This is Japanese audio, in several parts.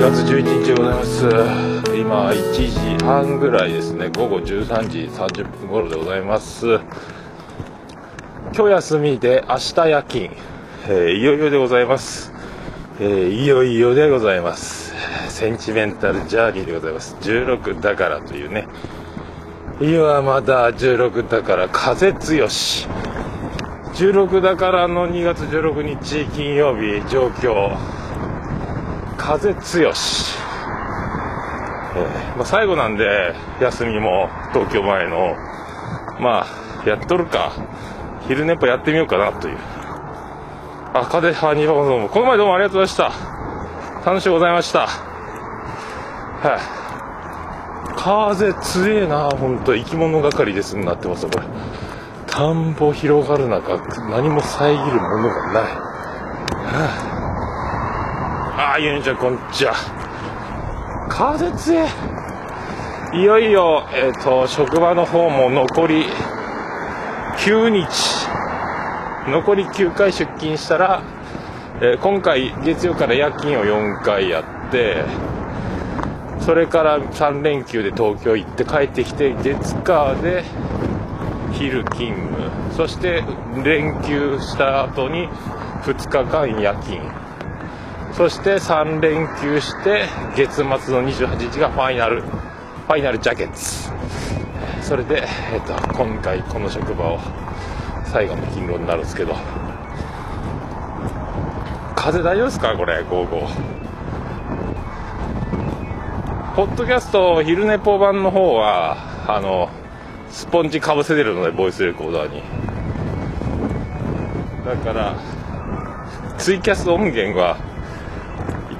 月11日でございます。今1時半ぐらいですね。午後13時30分頃でございます。今日休みで明日夜勤、えー、いよいよでございます、えー、いよいよでございます。センチメンタルジャーニーでございます。16だからというね。いやまだ16だから風強し。16だからの2月16日金曜日状況。風強し、えー、まあ、最後なんで休みも東京前のまあやっとるか。昼寝っぽやってみようかなという。あ風は2番どうも。この前どうもありがとうございました。楽しゅうございました。はい。風強えな本当生き物係ですになってますこれ。田んぼ広がる中何も遮るものがない、はあゆんちゃんこんにちは。風強いいよいよえっ、ー、と職場の方も残り9日。残り9回出勤したら、えー、今回月曜から夜勤を4回やってそれから3連休で東京行って帰ってきて月火で昼勤務。そして連休した後に2日間夜勤。そして3連休して月末の28日がファイナルファイナルジャケッツ。それで、えっと、今回この職場を最後の勤労になるんですけど風大丈夫ですか？これ午後ポッドキャスト昼寝ぽ版の方はあのスポンジかぶせてるのでボイスレコーダーに。だからツイキャス音源は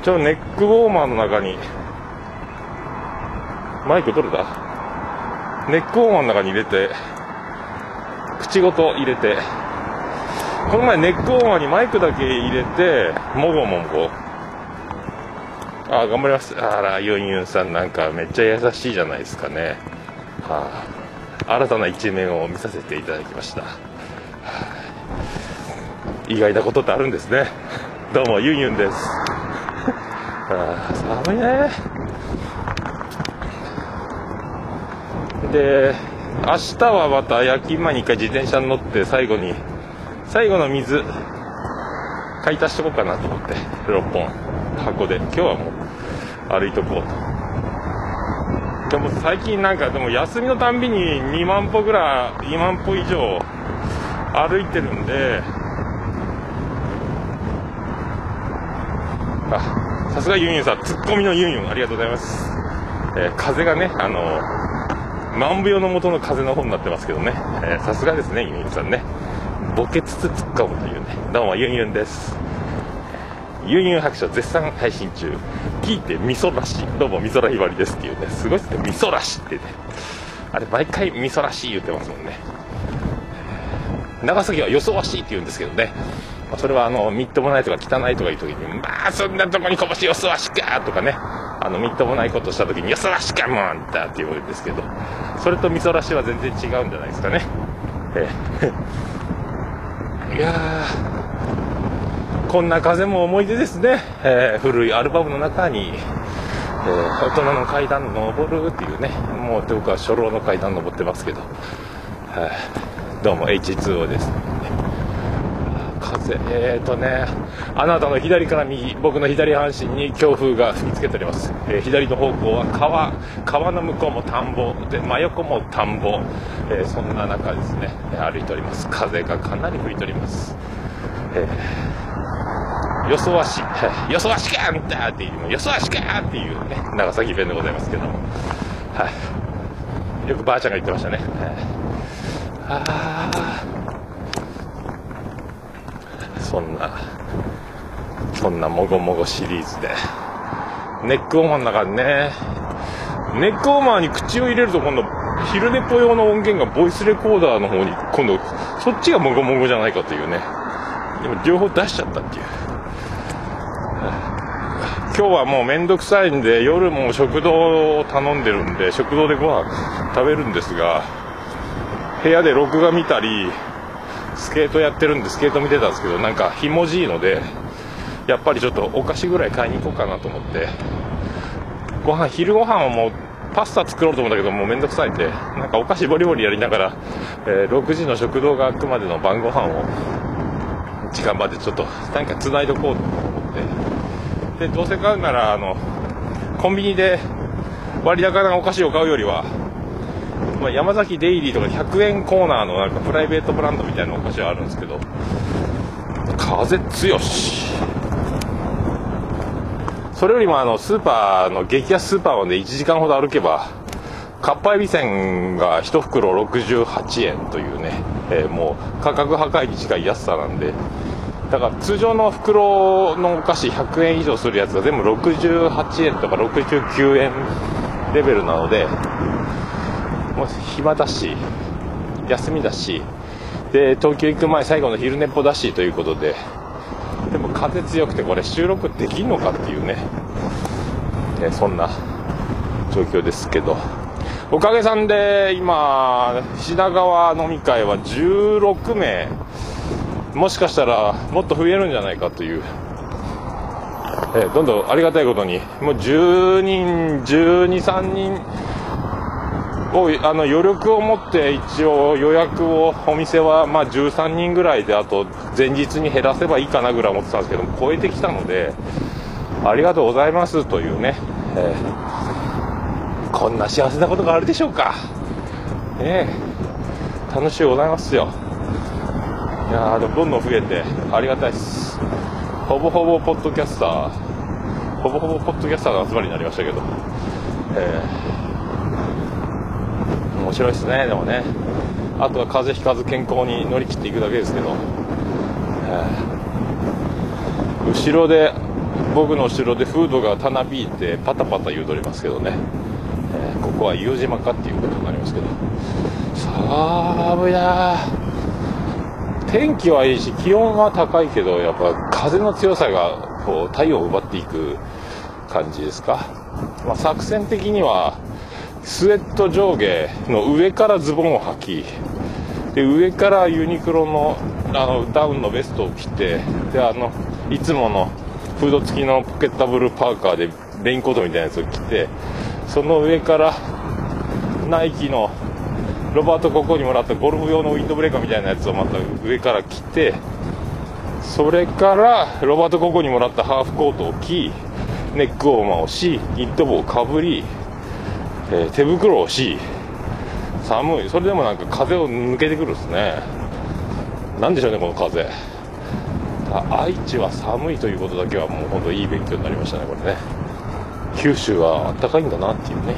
応ネックウォーマーの中に。マイク取れた？ネックウォーマーの中に入れて口ごと入れて。この前ネックウォーマーにマイクだけ入れてもごもご。あ頑張ります。あらユンユンさんなんかめっちゃ優しいじゃないですかね。はあ。新たな一面を見させていただきました、意外なことってあるんですね。どうもユンユンです。あ寒いね。で明日はまた夜勤前に1回自転車に乗って最後に最後の水買い足しとこうかなと思って6本箱で。今日はもう歩いとこうと。でも最近なんかでも休みのたんびに2万歩ぐらい2万歩以上歩いてるんで。あさすがユンユンさん、ツッコミのユンユン、ありがとうございます。えー、風がね、あの万舞用の元の風の方になってますけどね、えさすがですね、ユンユンさんね。ボケつつ突っ込むというね、どうもユンユンです。ユンユン白書絶賛配信中。聞いてみそらしい、どうもみそらひばりですっていうね、すごいっすね、みそらしいってね。あれ、毎回みそらしい言ってますもんね。長崎はよそわしいって言うんですけどね。まあ、それはあのみっともないとか汚いとかいう時にまあそんなとこにこぼしよそわしかとかね。あのみっともないことした時によそわしかもんだって言うんですけどそれとみそらしは全然違うんじゃないですかね。ええ。いやこんな風も思い出ですね、えー、古いアルバムの中に、えー、大人の階段登るっていうね。もう僕は初老の階段登ってますけど、はどうも H2O です、風えっ、ー、とねあなたの左から右僕の左半身に強風が吹きつけております、えー、左の方向は川川の向こうも田んぼで真横も田んぼ、えー、そんな中ですね歩いております。風がかなり吹いております、えー、よそわし、よそわしかんだっていうよそわしかっていうね長崎弁でございますけども。はい。よくばあちゃんが言ってましたね、ああそんなそんなもごもごシリーズで。ネックウォーマーの中にね。ネックウォーマーに口を入れると今度昼寝ぽ用の音源がボイスレコーダーの方に今度そっちがもごもごじゃないかというね。でも両方出しちゃったっていう。今日はもうめんどくさいんで夜も食堂を頼んでるんで食堂でご飯食べるんですが部屋で録画見たりスケートやってるんでスケート見てたんですけどなんかひもじいのでやっぱりちょっとお菓子ぐらい買いに行こうかなと思ってご飯、昼ご飯はもう、パスタ作ろうと思うんだけど、もうめんどくさいんで、なんかお菓子ボリボリやりながら、えー、6時の食堂が開くまでの晩ご飯を、時間までちょっと、なんか繋いどこうと思って。で、どうせ買うなら、あの、コンビニで割高なお菓子を買うよりは、まあ、山崎デイリーとか100円コーナーのなんかプライベートブランドみたいなお菓子はあるんですけど、風強し。それよりもあの、スーパーの激安スーパーまで1時間ほど歩けば、かっぱえびせんが1袋68円というね、えー、もう価格破壊に近い安さなんで、だから通常の袋のお菓子100円以上するやつが全部68円とか69円レベルなので、もう暇だし、休みだし、で、東京行く前最後の昼寝っぽだしということで、でも風強くてこれ収録できんのかっていうね、えそんな状況ですけど、おかげさんで今、品川飲み会は16名、もしかしたらもっと増えるんじゃないかという、えどんどんありがたいことに、もう10人、12、3人、をあの余力を持って一応予約をお店はま13人ぐらいであと前日に減らせばいいかなぐらい思ってたんですけども超えてきたのでありがとうございますというね、えー、こんな幸せなことがあるでしょうか。ね楽しいございますよ。いやーどんどん増えてありがたいです。ほぼほぼポッドキャスターほぼほぼポッドキャスターの集まりになりましたけどえー白いですねでもね。あとは風邪ひかず健康に乗り切っていくだけですけど、えー、後ろで僕の後ろでフードがたなびいてパタパタ言うとりますけどね、えー、ここは硫島かっていうことになりますけど。寒いな天気はいいし気温は高いけどやっぱ風の強さがこう太陽を奪っていく感じですか、まあ、作戦的にはスウェット上下の上からズボンを履きで上からユニクロのあのダウンのベストを着てであのいつものフード付きのポケッタブルパーカーでレインコートみたいなやつを着てその上からナイキのロバート・ココにもらったゴルフ用のウィンドブレーカーみたいなやつをまた上から着てそれからロバート・ココにもらったハーフコートを着ネックウォーマーをしニット帽をかぶりえー、手袋をし寒い。それでもなんか風を抜けてくるですね。何でしょうねこの風。愛知は寒いということだけはもう本当いい勉強になりましたねこれね。九州は暖かいんだなっていうね、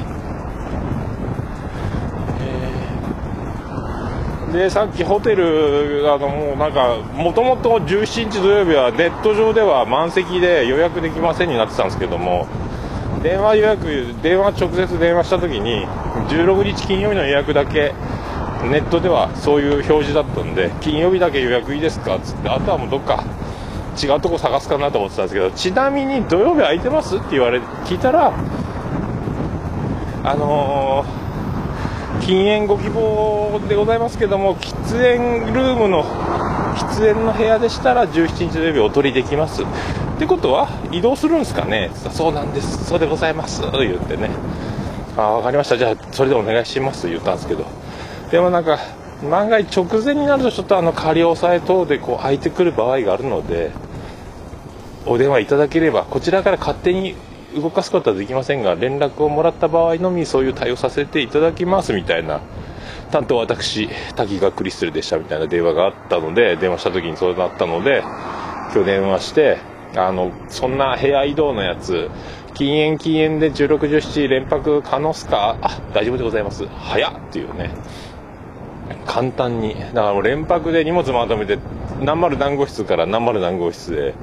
え、でさっきホテルあのもうなんかもともと17日土曜日はネット上では満席で予約できませんになってたんですけども電話予約電話直接電話した時に16日金曜日の予約だけネットではそういう表示だったんで金曜日だけ予約いいですかっつってあとはもうどっか違うとこ探すかなと思ってたんですけどちなみに土曜日空いてますって言われ聞いたらあのー、禁煙ご希望でございますけども喫煙ルームの喫煙の部屋でしたら17日土曜日お取りできます。ってことは移動するんですかね？そうなんです。そうでございます。言ってね。あ分かりました。じゃあそれでお願いします。言ったんですけど。でもなんか万が一直前になるとちょっとあの仮押さえ等でこう空いてくる場合があるのでお電話いただければこちらから勝手に動かすことはできませんが連絡をもらった場合のみそういう対応させていただきますみたいな。担当私滝がクリステルでしたみたいな電話があったので電話した時にそうなったので今日電話してあの、そんな部屋移動のやつ、禁煙禁煙で16、17連泊可能っすか？あ、大丈夫でございます。早っっていうね。簡単に。だからもう連泊で荷物まとめて、何丸何号室から何丸何号室で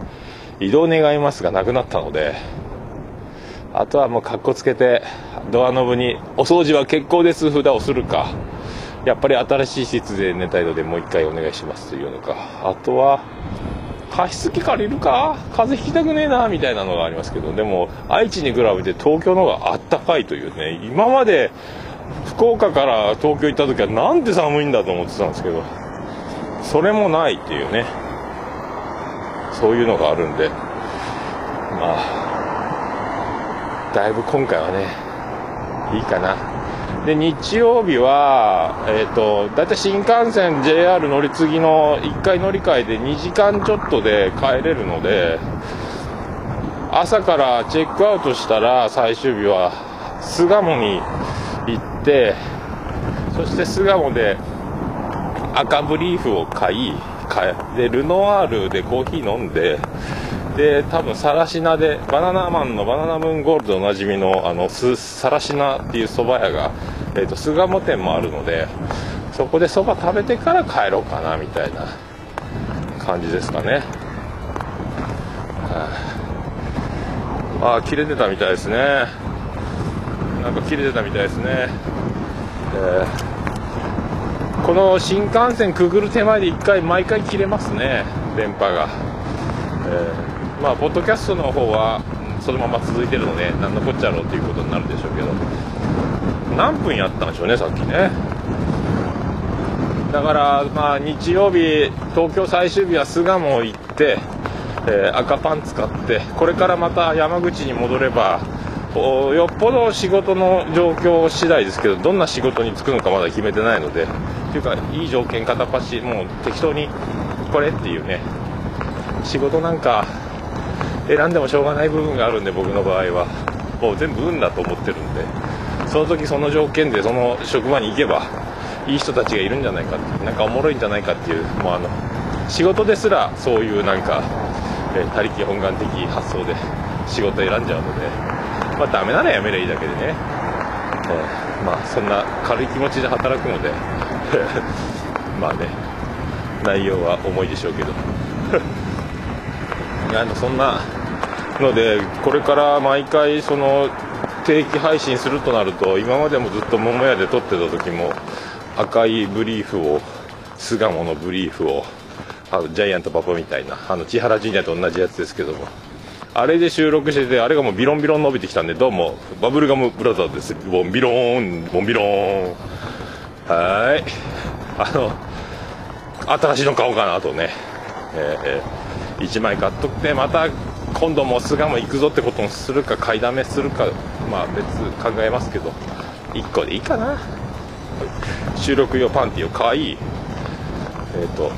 移動願いますがなくなったので、あとはもう格好つけて、ドアノブに、お掃除は結構です札をするか、やっぱり新しい室で寝たいのでもう一回お願いしますというのか、あとは、加湿器借りるか？風邪ひきたくねえなみたいなのがありますけどでも愛知に比べて東京の方があったかいというね今まで福岡から東京行った時はなんで寒いんだと思ってたんですけどそれもないっていうねそういうのがあるんでまあだいぶ今回はね、いいかな。で、日曜日は、えっ、ー、と、だいたい新幹線 JR 乗り継ぎの1回乗り換えで2時間ちょっとで帰れるので、朝からチェックアウトしたら最終日は巣鴨に行って、そして巣鴨で赤ブリーフを買い、で、ルノワールでコーヒー飲んで、で、多分、サラシナで、バナナマンのバナナムーンゴールドおなじみの、あの、サラシナっていう蕎麦屋が、え、ー、と、巣鴨店もあるので、そこで蕎麦食べてから帰ろうかな、みたいな感じですかね。ああ、切れてたみたいですね。なんか切れてたみたいですね。えー、この新幹線くぐる手前で1回、毎回切れますね、電波が。えーまあ、ポッドキャストの方はそのまま続いてるので、何のこっちゃろうっていうことになるでしょうけど、何分やったんでしょうね、さっきね。だから、まあ、日曜日、東京最終日は巣鴨行って、えー、赤パン使って、これからまた山口に戻れば、よっぽど仕事の状況次第ですけど、どんな仕事に就くのかまだ決めてないので、というか、いい条件片っ端、もう適当にこれっていうね、仕事なんか選んでもしょうがない部分があるんで僕の場合は。もう全部運だと思ってるんで。その時その条件でその職場に行けばいい人たちがいるんじゃないかってなんかおもろいんじゃないかっていうもうあの仕事ですらそういうなんか、え、他力本願的発想で仕事選んじゃうので。まあダメならやめりゃいいだけでね、えー、まあそんな軽い気持ちで働くので。まあね内容は重いでしょうけど。あのそんなのでこれから毎回その定期配信するとなると今までもずっと桃屋で撮ってた時も赤いブリーフを巣鴨のブリーフをあジャイアントパパみたいなあの千原ジュニアと同じやつですけどもあれで収録しててあれがもうビロンビロン伸びてきたんでどうもバブルガムブラザーです。ボンビローンボンビローン。はい。あの新しいの買おうかなとね。えー、1枚買っとくてまた今度も巣鴨行くぞってことにするか買いだめするかまあ別考えますけど1個でいいかな。収録用パンティを買いえっ、ー、と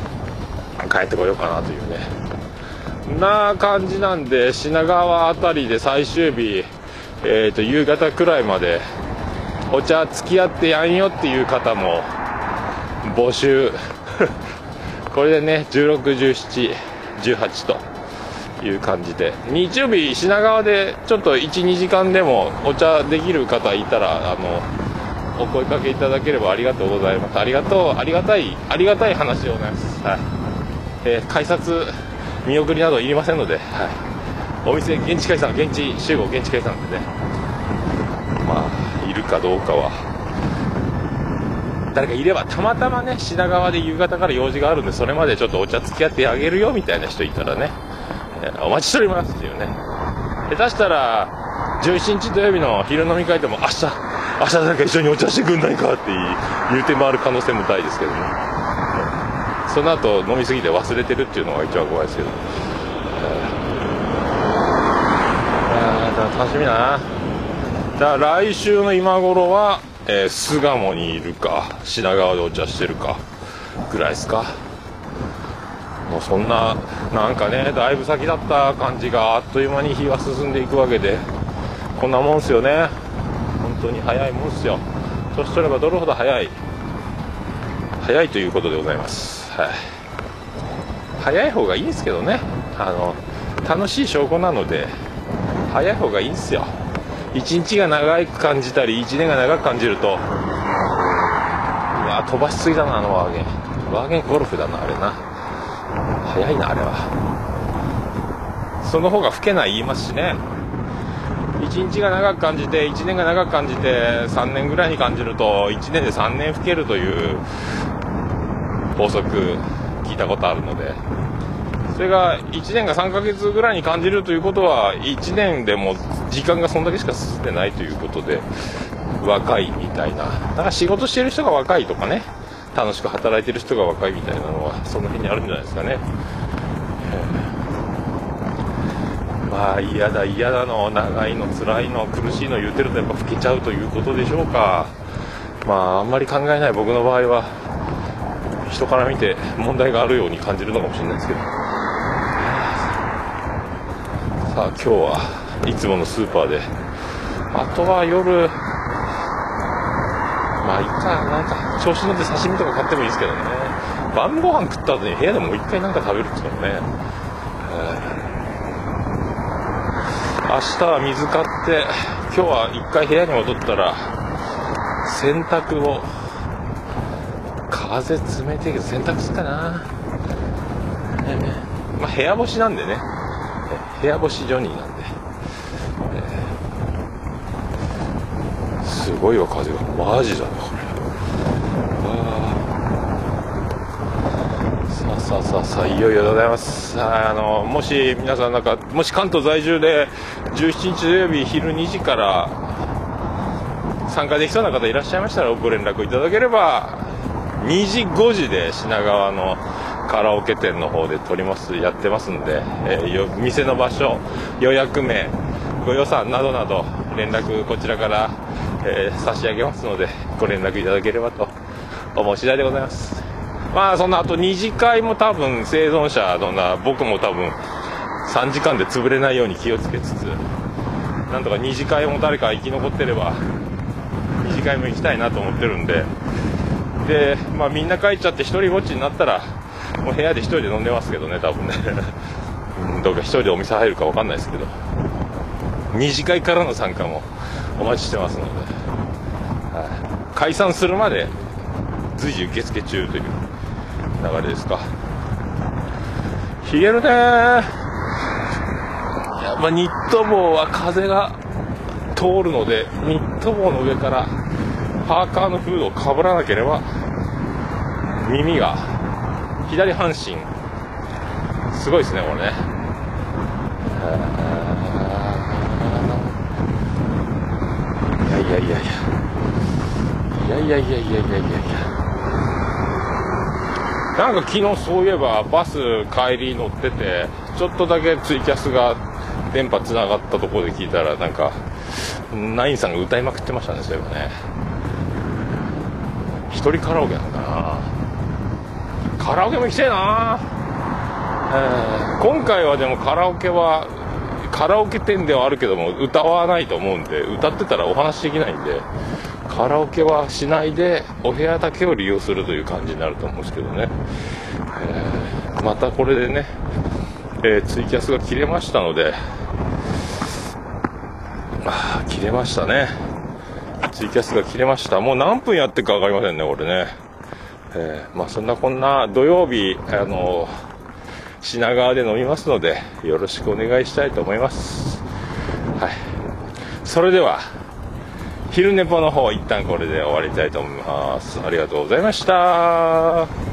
帰ってこようかなというね。な感じなんで品川辺りで最終日えーと夕方くらいまでお茶付き合ってやんよっていう方も募集。これでね16、17、18と。いう感じで。日曜日品川でちょっと12時間でもお茶できる方いたらあのお声かけいただければありがとうございます。ありがとうありがたいありがたい話でございます、はい。えー、改札見送りなどいりませんので、はい、お店現地解散現地集合現地解散でね。まあいるかどうかは。誰かいればたまたまね品川で夕方から用事があるんでそれまでちょっとお茶付き合ってあげるよみたいな人いたらね。お待ちしておりますっていうね。下手したら、11日土曜日の昼飲み会でも明日、明日なんか一緒にお茶してくんないかって言うて回る可能性も大ですけどね。その後飲みすぎて忘れてるっていうのが一番怖いですけど。いや、楽しみだな。だから来週の今頃は、えー、巣鴨にいるか、品川でお茶してるか、ぐらいですか。もうそんななんかねだいぶ先だった感じがあっという間に日は進んでいくわけでこんなもんすよね。本当に早いもんすよ。年取ればどれほど早い。早いということでございます。はい。早い方がいいんですけどね。あの楽しい証拠なので早い方がいいんですよ。一日が長く感じたり1年が長く感じるとうわ飛ばしすぎだなあのワーゲン。ワーゲンゴルフだなあれな。早いなあれは。その方が老けない言いますしね。1日が長く感じて1年が長く感じて3年ぐらいに感じると1年で3年老けるという法則聞いたことあるので。それが1年が3ヶ月ぐらいに感じるということは1年でも時間がそんだけしか進んでないということで若いみたいな。だから仕事してる人が若いとかね。楽しく働いてる人が若いみたいなのはその辺にあるんじゃないですかね、まあ嫌だ嫌だの長いの辛いの苦しいの言うてるとやっぱ老けちゃうということでしょうか。まああんまり考えない。僕の場合は人から見て問題があるように感じるのかもしれないですけど。さあ今日はいつものスーパーで。あとは夜。まあいっかなんか調子乗って刺身とか買ってもいいですけどね。晩ご飯食った後に部屋でもう一回なんか食べるっていうのもね、明日は水買って今日は一回部屋に戻ったら洗濯を風冷てえけど洗濯すっかな、えー、まあ部屋干しなんでね。部屋干しジョニーなんで、えー、すごいわ風が。マジだねこれ。さあさあさあいよいよでございますああのもし皆さんなんかもし関東在住で17日土曜日昼2時から参加できそうな方いらっしゃいましたらご連絡いただければ2時5時で品川のカラオケ店の方で撮りますやってますんで、えー、店の場所予約名ご予算などなど連絡こちらから、えー、差し上げますのでご連絡いただければと思う次第でございますまあその後二次会も多分生存者のな僕も多分3時間で潰れないように気をつけつつなんとか二次会も誰か生き残ってれば二次会も行きたいなと思ってるんで。で、まあ、みんな帰っちゃって一人ぼっちになったらもう部屋で一人で飲んでますけどね多分ね。どうか一人でお店入るか分かんないですけど。二次会からの参加もお待ちしてますので、解散するまで随時受付中という。流れですか。冷えるねー。やっぱニット帽は風が通るので、ニット帽の上からパーカーのフードをかぶらなければ、耳が、左半身、すごいですね、これね。いやいやいやいや。いやいやいやいやいやいやいや。なんか昨日そういえばバス帰り乗っててちょっとだけツイキャスが電波つながったところで聞いたらなんかナインさんが歌いまくってましたねそういえばね。一人カラオケなんだな。カラオケも行きたいな、えー、今回はでもカラオケはカラオケ店ではあるけども歌わないと思うんで歌ってたらお話できないんで。カラオケはしないでお部屋だけを利用するという感じになると思うんですけどね、えー、またこれでね、えー、ツイキャスが切れましたのであ切れましたね。ツイキャスが切れました。もう何分やってるか分かりませんねこれね。えー、まあそんなこんな土曜日あの品川で飲みますのでよろしくお願いしたいと思います。はい。それでは昼寝ぽの方一旦これで終わりたいと思います。ありがとうございました。